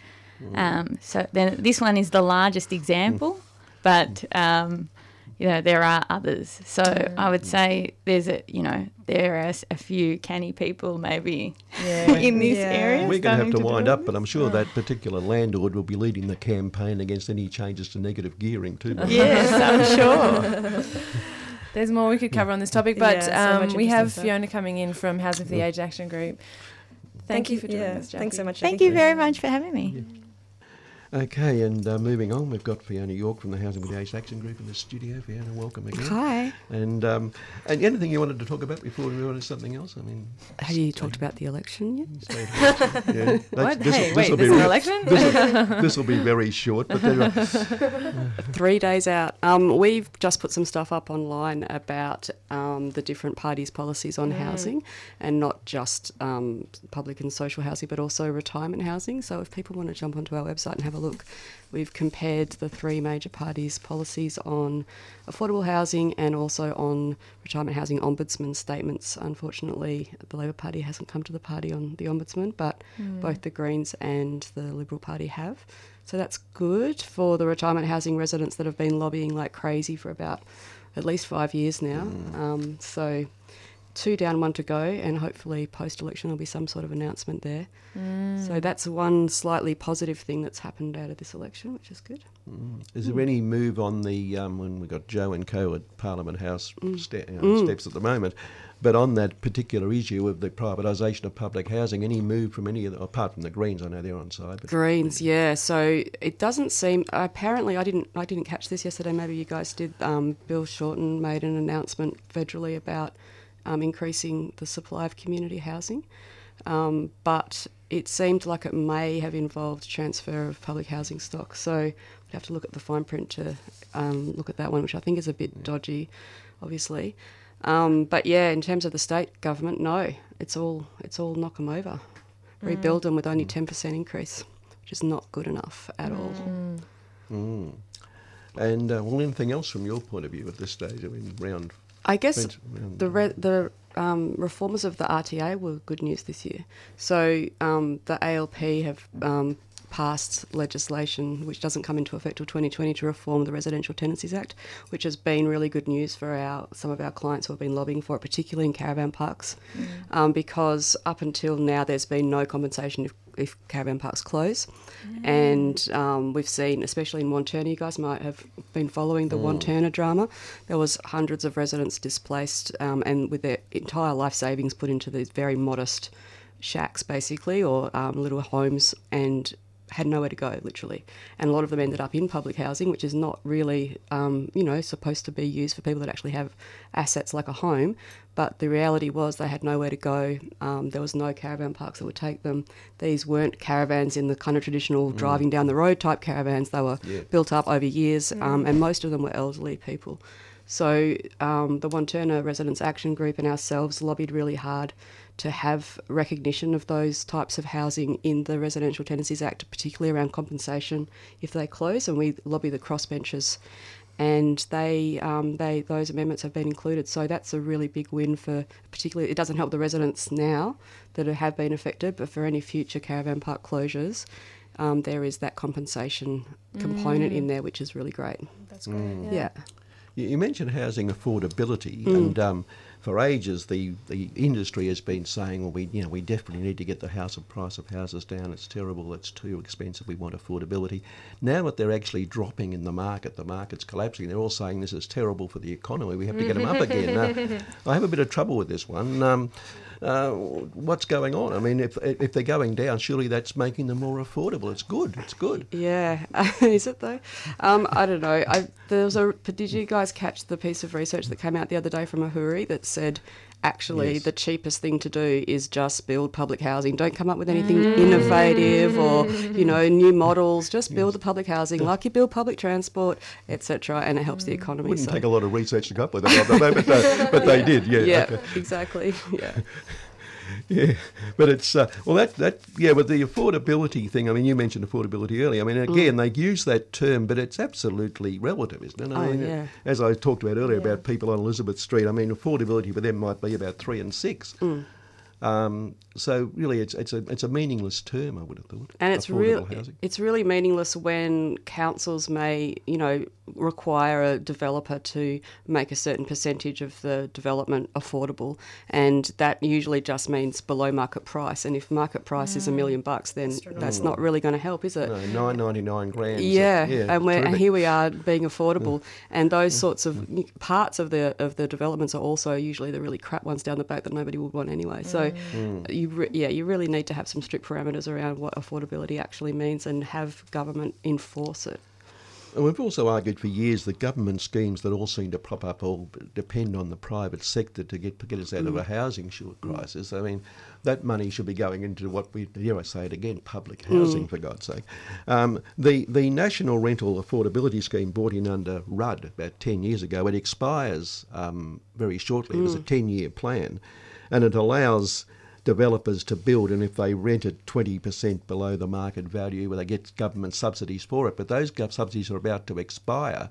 Um, so then this one is the largest example, but um, you know there are others. So I would say there's a you know there are a few canny people maybe in this Yeah. area. We're going to have starting to wind up, but I'm sure that particular landlord will be leading the campaign against any changes to negative gearing too. Yes, I'm sure. There's more we could cover on this topic, but Yeah, so um, we have stuff. Fiona coming in from Housing for the Aged Action Group. Thank, you for doing yeah, this, Jackie. Thanks so much. Thank you very much for having me. Okay, and uh, moving on, we've got Fiona York from the Housing with the Age Action Group in the studio. Fiona, welcome again. Hi. And um, and anything you wanted to talk about before we move on to something else? I mean, Have you talked about the election yet? yeah, What? this'll- Hey, this'll wait, be there's an re- election? This'll, this'll be very short, but there are, Three days out. Um, we've just put some stuff up online about um, the different parties' policies on housing, and not just um, public and social housing, but also retirement housing. So if people want to jump onto our website and have a look, we've compared the three major parties' policies on affordable housing and also on retirement housing ombudsman statements. Unfortunately, the Labor Party hasn't come to the party on the ombudsman, but both the Greens and the Liberal Party have. So that's good for the retirement housing residents that have been lobbying like crazy for about at least five years now. Um, so two down, one to go, and hopefully post election there'll be some sort of announcement there. So that's one slightly positive thing that's happened out of this election, which is good. is there any move on the um, when we got Joe and Co at Parliament House Mm. ste- you know, steps at the moment, but on that particular issue of the privatisation of public housing, any move from any of the, apart from the Greens? I know they're on side, but Greens, yeah. So it doesn't seem. Apparently, I didn't. I didn't catch this yesterday. Maybe you guys did. Um, Bill Shorten made an announcement federally about um, increasing the supply of community housing, um, but it seemed like it may have involved transfer of public housing stock. So we'd have to look at the fine print to um, look at that one, which I think is a bit dodgy, obviously. Um, but yeah, in terms of the state government, no, it's all it's all knock 'em over, rebuild them with only ten percent increase, which is not good enough at all. Mm. And uh, well, anything else from your point of view at this stage? I mean, round. I guess Fence- the re- the um, reformers of the RTA were good news this year. So um, the ALP have um, passed legislation which doesn't come into effect till 2020 to reform the Residential Tenancies Act, which has been really good news for our some of our clients who have been lobbying for it, particularly in caravan parks, um, because up until now there's been no compensation if, if caravan parks close, and um, we've seen, especially in Wantirna, you guys might have been following the Wantirna drama. There was hundreds of residents displaced, um, and with their entire life savings put into these very modest shacks, basically, or um, little homes, and had nowhere to go, literally. And a lot of them ended up in public housing, which is not really, um, you know, supposed to be used for people that actually have assets like a home. But the reality was they had nowhere to go. Um, there was no caravan parks that would take them. These weren't caravans in the kind of traditional driving down the road type caravans. They were Yeah. built up over years, um, and most of them were elderly people. So um, the Wantirna Residents Action Group and ourselves lobbied really hard to have recognition of those types of housing in the Residential Tenancies Act, particularly around compensation if they close, and we lobby the crossbenchers. And they, um, they, those amendments have been included. So that's a really big win for, particularly, it doesn't help the residents now that have been affected, but for any future caravan park closures, um, there is that compensation component in there, which is really great. That's great. Yeah. You, you mentioned housing affordability, Mm. and um, for ages the, the industry has been saying, well, we you know we definitely need to get the house of price of houses down. It's terrible. It's too expensive. We want affordability. Now that they're actually dropping in the market, the market's collapsing. They're all saying this is terrible for the economy. We have to get them up again. Uh, I have a bit of trouble with this one. Um, uh, what's going on? I mean, if if they're going down, surely that's making them more affordable. It's good. It's good. Yeah, is it though? Um, I don't know. I, there was a. Did you guys catch the piece of research that came out the other day from AHURI that said actually Yes. the cheapest thing to do is just build public housing. Don't come up with anything mm. innovative or you know new models. Just build the public housing like you build public transport, etc. And it helps the mm. economy. Wouldn't so. take a lot of research to come up with that, but, they, but they did. Yeah. yeah, okay. exactly. Yeah. Yeah, but it's uh, well that that yeah with the affordability thing. I mean, you mentioned affordability earlier. I mean, again, they use that term, but it's absolutely relative, isn't it? I Mm. Oh, mean, yeah. As I talked about earlier Yeah. about people on Elizabeth Street. I mean, affordability for them might be about three and six. Mm. Um, so really, it's it's a it's a meaningless term. I would have thought. And it's affordable really it's really meaningless when councils may, you know, require a developer to make a certain percentage of the development affordable, and that usually just means below market price. And if market price is a million bucks, then that's not really going to help, is it? No, nine ninety nine grand. Yeah, and we're, and here we are being affordable, and those sorts of parts of the of the developments are also usually the really crap ones down the back that nobody would want anyway. So Mm. you re- yeah, you really need to have some strict parameters around what affordability actually means and have government enforce it. And we've also argued for years that government schemes that all seem to prop up all depend on the private sector to get to get us out of a mm. housing short mm. crisis. I mean, that money should be going into what we, here I say it again, public housing, for God's sake. Um, the, the National Rental Affordability Scheme brought in under Rudd about 10 years ago, it expires um, very shortly. It was a 10 year plan, and it allows developers to build, and if they rent it 20% below the market value, well, they get government subsidies for it. But those subsidies are about to expire,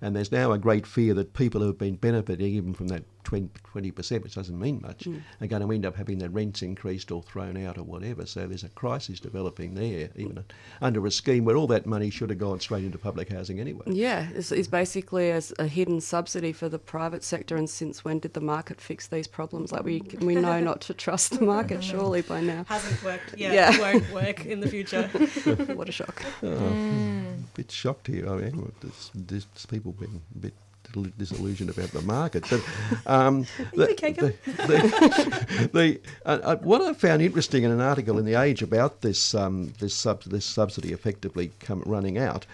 and there's now a great fear that people who have been benefiting even from that 20, percent which doesn't mean much, hmm. are going to end up having their rents increased or thrown out or whatever. So there's a crisis developing there, even under a scheme where all that money should have gone straight into public housing anyway. Yeah, it's, it's basically as a hidden subsidy for the private sector. And since when did the market fix these problems? Like we we know not to trust the market, surely by now. Hasn't worked. Yeah, Yeah. won't work in the future. What a shock! a bit shocked here. I mean, there's, there's people been a bit dil- disillusioned about the market. But um, the, the, the, the, uh, uh, what I found interesting in an article in the Age about this um, this sub, this subsidy effectively come, running out.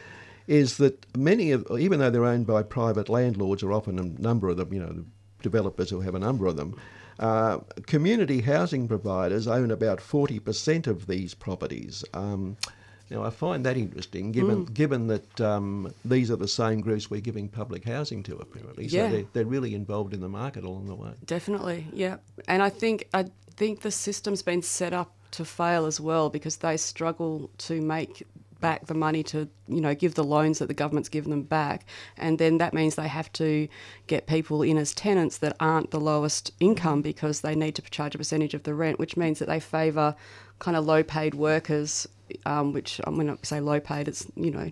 Is that many of, even though they're owned by private landlords, or often a number of them, you know, developers who have a number of them, uh, community housing providers own about 40% of these properties. Um, now, I find that interesting, given given that um, these are the same groups we're giving public housing to, apparently. So Yeah. they're, they're really involved in the market along the way. Definitely, yeah. And I think I think the system's been set up to fail as well because they struggle to make back the money to you know give the loans that the government's given them back and then that means they have to get people in as tenants that aren't the lowest income because they need to charge a percentage of the rent which means that they favour kind of low paid workers um, which I'm going to say low paid it's you know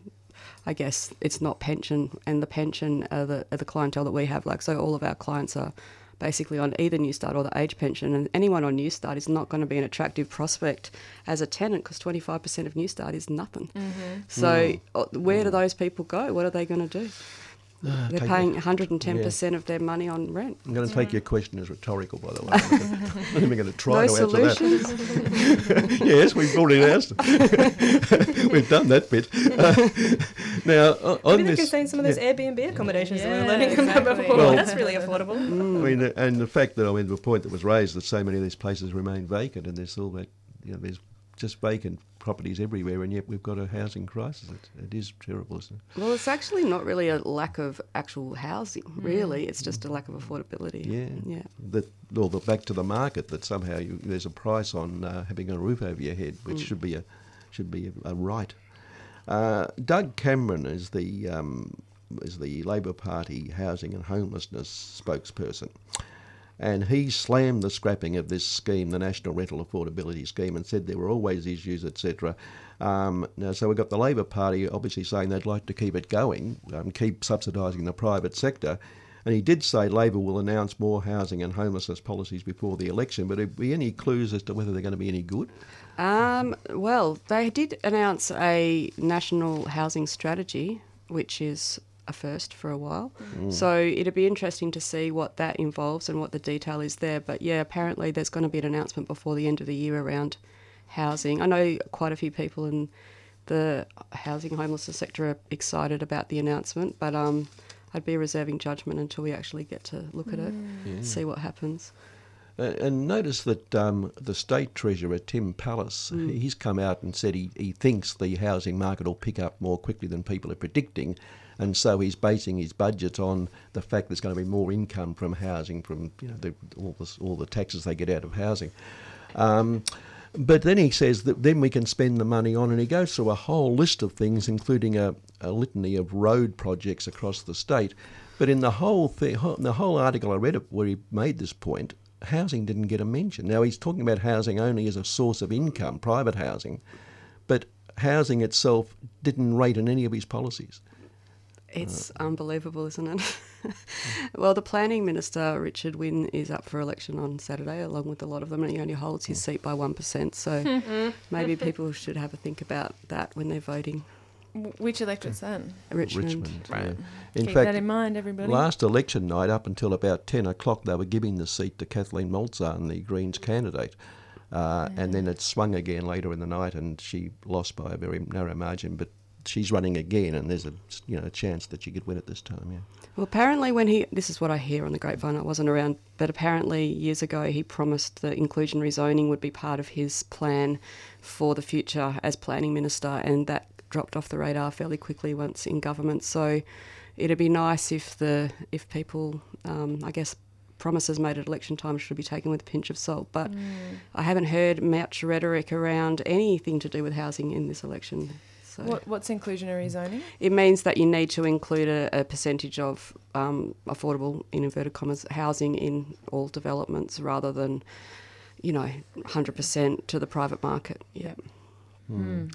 I guess it's not pension, and the pension are the, are the clientele that we have. Like, so all of our clients are basically on either Newstart or the age pension, and anyone on Newstart is not going to be an attractive prospect as a tenant because 25% of Newstart is nothing. So, uh, where do those people go? What are they going to do? They're take paying 110% of their money on rent. I'm going to take your question as rhetorical, by the way. I'm not even going to try No to answer that. solutions. yes, we've already asked. we've done that bit. Uh, now, o- on Maybe they this, could stay some of those Airbnb accommodations that we were Yeah, learning about before. Well- That's really affordable. I mean, uh, and the fact that I mean, the point that was raised that so many of these places remain vacant, and there's all that, you know, there's just vacant properties everywhere, and yet we've got a housing crisis. It, it is terrible, isn't it? Well, it's actually not really a lack of actual housing, really. It's just a lack of affordability. Yeah. Yeah. That, or the, back to the market that somehow you, there's a price on uh, having a roof over your head, which should be a should be a, a right. Uh, Doug Cameron is the um, is the Labor Party housing and homelessness spokesperson, and he slammed the scrapping of this scheme, the National Rental Affordability Scheme, and said there were always issues, etc. Um, now, so we've got the Labor Party obviously saying they'd like to keep it going, um, keep subsidising the private sector. And he did say Labor will announce more housing and homelessness policies before the election, but have be any clues as to whether they're going to be any good? Um, well, they did announce a national housing strategy, which is a first for a while. So it'd be interesting to see what that involves and what the detail is there. But yeah, apparently there's going to be an announcement before the end of the year around housing. I know quite a few people in the housing homelessness sector are excited about the announcement, but um, I'd be reserving judgment until we actually get to look at it, see what happens. And notice that um, the state treasurer Tim Pallas, he's come out and said he, he thinks the housing market will pick up more quickly than people are predicting, and so he's basing his budget on the fact there's going to be more income from housing, from you know the, all the all the taxes they get out of housing. Um, but then he says that then we can spend the money on, and he goes through a whole list of things, including a, a litany of road projects across the state. But in the whole thing, the whole article I read where he made this point, housing didn't get a mention. Now he's talking about housing only as a source of income, private housing, but housing itself didn't rate in any of his policies. It's unbelievable, isn't it? well, the planning minister, Richard Wynne, is up for election on Saturday, along with a lot of them, and he only holds his seat by 1%. So maybe people should have a think about that when they're voting. Which electorate's that? Richmond. Richmond. Right. Yeah. In Keep fact, that in mind, everybody. last election night, up until about 10 o'clock, they were giving the seat to Kathleen Maltzahn, the Greens candidate. Uh, And then it swung again later in the night, and she lost by a very narrow margin. But she's running again, and there's a you know a chance that she could win it this time. Yeah. Well, apparently, when he this is what I hear on the grapevine. I wasn't around, but apparently years ago he promised that inclusionary zoning would be part of his plan for the future as planning minister, and that dropped off the radar fairly quickly once in government. So it'd be nice if the if people, um, I guess. Promises made at election time should be taken with a pinch of salt, but I haven't heard much rhetoric around anything to do with housing in this election. So What, what's inclusionary zoning? it means that you need to include a, a percentage of um, affordable, in inverted commas, housing in all developments rather than, you know, 100% to the private market. Yeah. Hmm.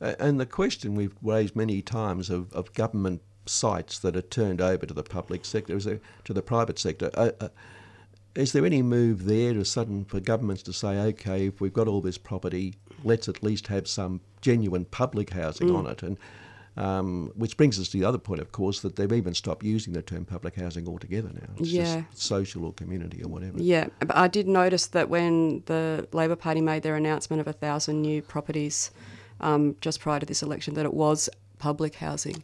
A- And the question we've raised many times of, of government sites that are turned over to the public sector, is there, to the private sector. Uh, uh, is there any move there to sudden for governments to say, okay, if we've got all this property, let's at least have some genuine public housing on it? And um, which brings us to the other point, of course, that they've even stopped using the term public housing altogether now. It's Yeah. just social or community or whatever. Yeah, but I did notice that when the Labor Party made their announcement of a thousand new properties um, just prior to this election, that it was public housing,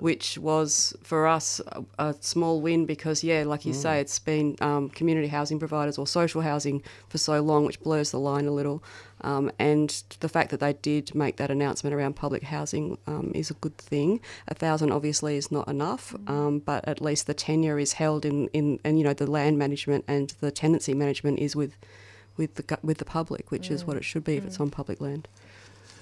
which was for us a, a small win because, yeah, like you say, it's been um, community housing providers or social housing for so long, which blurs the line a little. Um, and the fact that they did make that announcement around public housing um, is a good thing. A thousand obviously is not enough, um, but at least the tenure is held in, in and you know the land management and the tenancy management is with with the with the public, which is what it should be if it's on public land.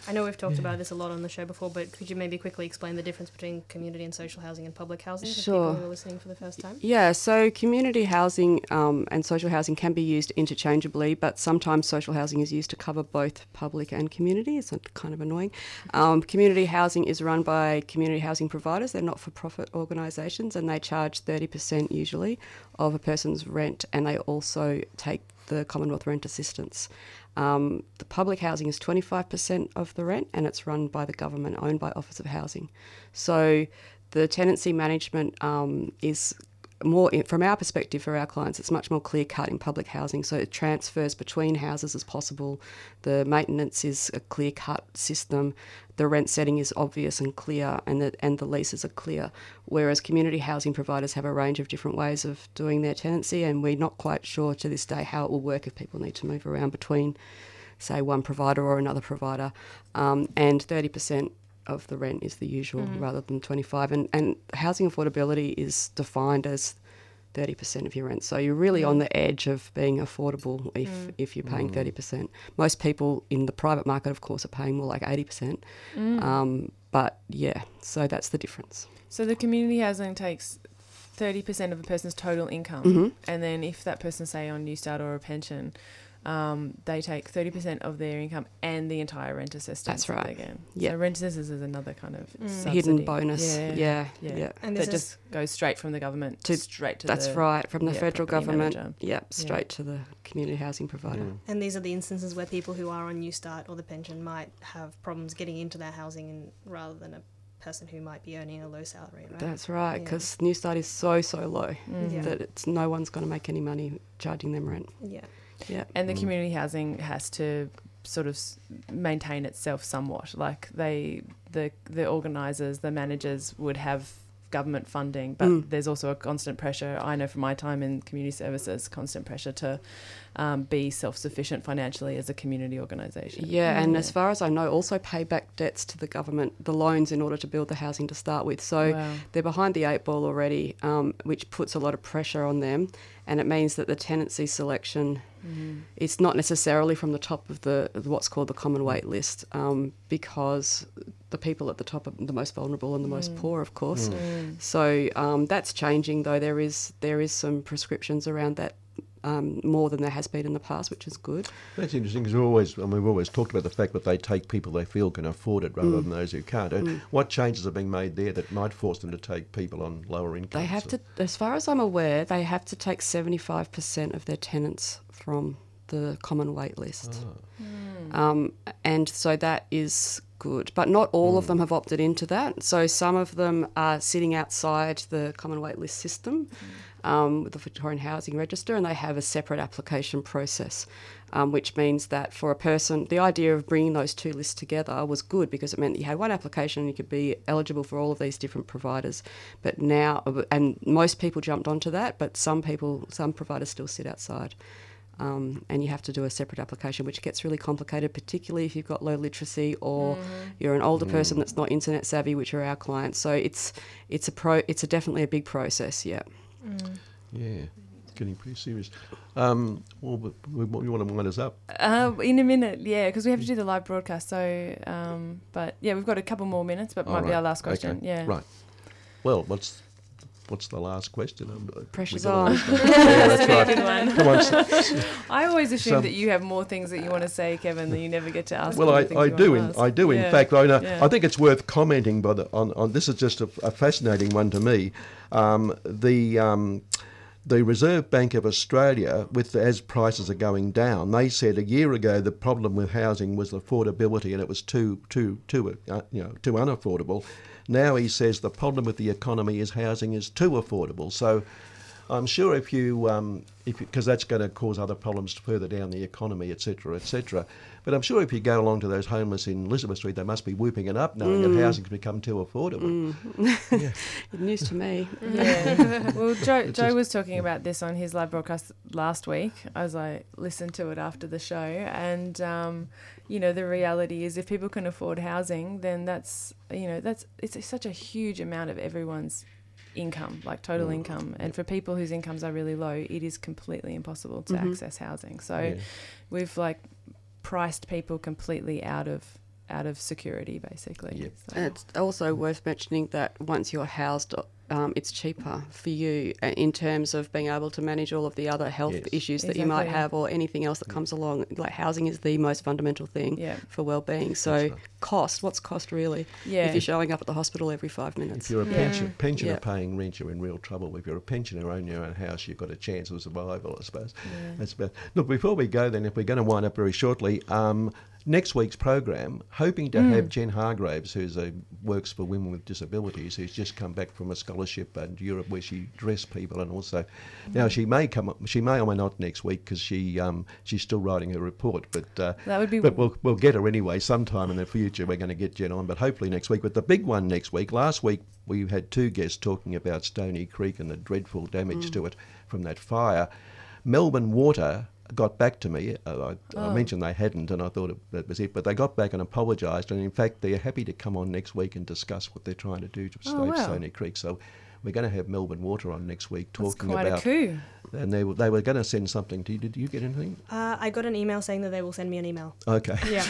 I know we've talked about this a lot on the show before, but could you maybe quickly explain the difference between community and social housing and public housing for Sure. people who are listening for the first time? Yeah, so community housing um, and social housing can be used interchangeably, but sometimes social housing is used to cover both public and community. It's kind of annoying. Um, community housing is run by community housing providers, they're not for profit organisations, and they charge 30% usually of a person's rent, and they also take the Commonwealth Rent Assistance. Um, the public housing is 25% of the rent and it's run by the government, owned by Office of Housing. So the tenancy management um, is more, from our perspective for our clients, it's much more clear cut in public housing. So it transfers between houses as possible. The maintenance is a clear cut system. The rent setting is obvious and clear, and the, and the leases are clear. Whereas community housing providers have a range of different ways of doing their tenancy, and we're not quite sure to this day how it will work if people need to move around between, say, one provider or another provider. Um, and 30% of the rent is the usual rather than 25 and, and housing affordability is defined as 30% of your rent. So you're really on the edge of being affordable if, if you're paying 30% most people in the private market of course are paying more like 80% um, but yeah so that's the difference. So the community housing takes 30% of a person's total income. Mm-hmm. And then if that person, say, on Newstart or a pension, um, they take 30% of their income and the entire rent assistance. That's right. They get. Yeah. So rent assistance is another kind of mm. subsidy. hidden bonus Yeah. yeah Yeah. yeah, And that this is just goes straight from the government To- straight to that's the right from the yeah, federal government manager. yep straight to the community housing provider mm. And these are the instances where people who are on Newstart or the pension might have problems getting into their housing and rather than a person who might be earning a low salary, right? That's right, Yeah. because New Start is so so low Yeah. that it's no one's going to make any money charging them rent. yeah. Yeah, And the community housing has to sort of maintain itself somewhat. Like they, the the organisers, the managers would have government funding, but Mm. there's also a constant pressure. I know from my time in community services, constant pressure to um, be self-sufficient financially as a community organisation. yeah, and as far as I know, also pay back debts to the government, the loans in order to build the housing to start with. So Wow. they're behind the eight ball already, um, which puts a lot of pressure on them, and it means that the tenancy selection. It's not necessarily from the top of the what's called the common wait list, um, because the people at the top are the most vulnerable and the most poor, of course. So um, that's changing, though. There is there is some prescriptions around that um, more than there has been in the past, which is good. That's interesting because we've always, I mean, we've always talked about the fact that they take people they feel can afford it rather Mm. than those who can't. Uh, What changes are being made there that might force them to take people on lower incomes? They have to, as far as I'm aware, they have to take 75% of their tenants from the common wait list. Um, and so that is good, but not all of them have opted into that. So some of them are sitting outside the common wait list system um, with the Victorian Housing Register, and they have a separate application process, um, which means that for a person, the idea of bringing those two lists together was good because it meant you had one application and you could be eligible for all of these different providers. But now, and most people jumped onto that, but some people, some providers still sit outside. Um, and you have to do a separate application, which gets really complicated, particularly if you've got low literacy or you're an older person that's not internet savvy, which are our clients. So it's it's a pro it's a definitely a big process. Yeah. Yeah, getting pretty serious. Um, well, but we, we want to wind us up. Uh, in a minute, yeah, because we have to do the live broadcast. So, um, but yeah, we've got a couple more minutes, but All might be our last question. okay, Yeah. Right. Well, what's what's the last question? We Pressure's got on. last yeah, that's right. Good. Come on. s- s- I always assume Some- that you have more things that you want to say, Kevin, that you never get to ask. Well, I, I do in ask. I do in Yeah. fact. I know. Yeah. I think it's worth commenting, by the, on, on this is just a, a fascinating one to me. Um, the um, the Reserve Bank of Australia, with as prices are going down, they said a year ago the problem with housing was affordability, and it was too too too uh, you know too unaffordable. Now he says the problem with the economy is housing is too affordable. So. I'm sure if you, um, if because that's going to cause other problems further down the economy, etc., etc. But I'm sure if you go along to those homeless in Elizabeth Street, they must be whooping it up, knowing that housing's become too affordable. News to me. Yeah. well, Joe, Joe just- was talking about this on his live broadcast last week as I listened to it after the show. And, um, you know, the reality is if people can afford housing, then that's, you know, that's, it's such a huge amount of everyone's income, like total Mm. income. And for people whose incomes are really low, it is completely impossible to Mhm. access housing. So Yeah. we've like priced people completely out of, out of security basically. Yep. So- And it's also worth mentioning that once you're housed, um, it's cheaper for you uh, in terms of being able to manage all of the other health Yes. issues that you might have or anything else that comes along. Like housing is the most fundamental thing Yeah. for well-being. So right. cost, what's cost really? Yeah. If you're showing up at the hospital every five minutes. If you're a Yeah. pension, pensioner Yeah. paying rent, you're in real trouble. If you're a pensioner owning your own house, you've got a chance of survival, I suppose. Yeah. That's about. Look, before we go, then, if we're going to wind up very shortly, um, next week's program, hoping to have Jen Hargraves, who's a works for women with disabilities, who's just come back from a scholarship in Europe where she dressed people, and also now she may come up, she may or may not next week because she um, she's still writing her report, but. Uh, That would be but we'll, we'll get her anyway sometime in the future. We're going to get Jen on, but hopefully next week. But the big one next week, last week we had two guests talking about Stony Creek and the dreadful damage to it from that fire. Melbourne Water got back to me. Uh, I, Oh. I mentioned they hadn't, and I thought it, that was it. But they got back and apologised, and in fact, they're happy to come on next week and discuss what they're trying to do to Oh, save wow. Stony Creek. So. We're going to have Melbourne Water on next week That's talking quite about, a coup. and they were- they were going to send something to you. Did you get anything? Uh, I got an email saying that they will send me an email. Okay, Yeah.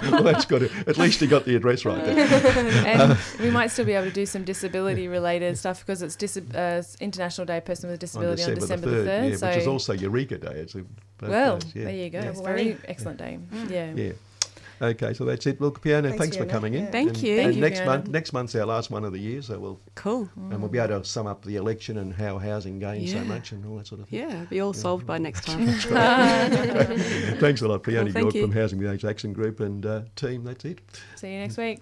well that's good. At least you got the address right. Then. and we might still be able to do some disability related stuff because it's dis- uh, International Day of Person with a Disability on December, the 3rd. yeah, so, which is also Eureka Day. It's a, both well, days, yeah. there you go. Yeah. It's very excellent day. Yeah. Yeah. Okay, so that's it. Well, Fiona, Thanks, thanks, for Fiona. coming in. Yeah. Thank and, you. And Thank you, next Fiona. month, next month's our last one of the year, so we'll Cool. and we'll be able to sum up the election and how housing gained so much and all that sort of thing. Yeah, it'll be all solved by next time. Thanks a lot, Fiona Well, thank you. from Housing the Age Action Group and uh, team. That's it. See you next week.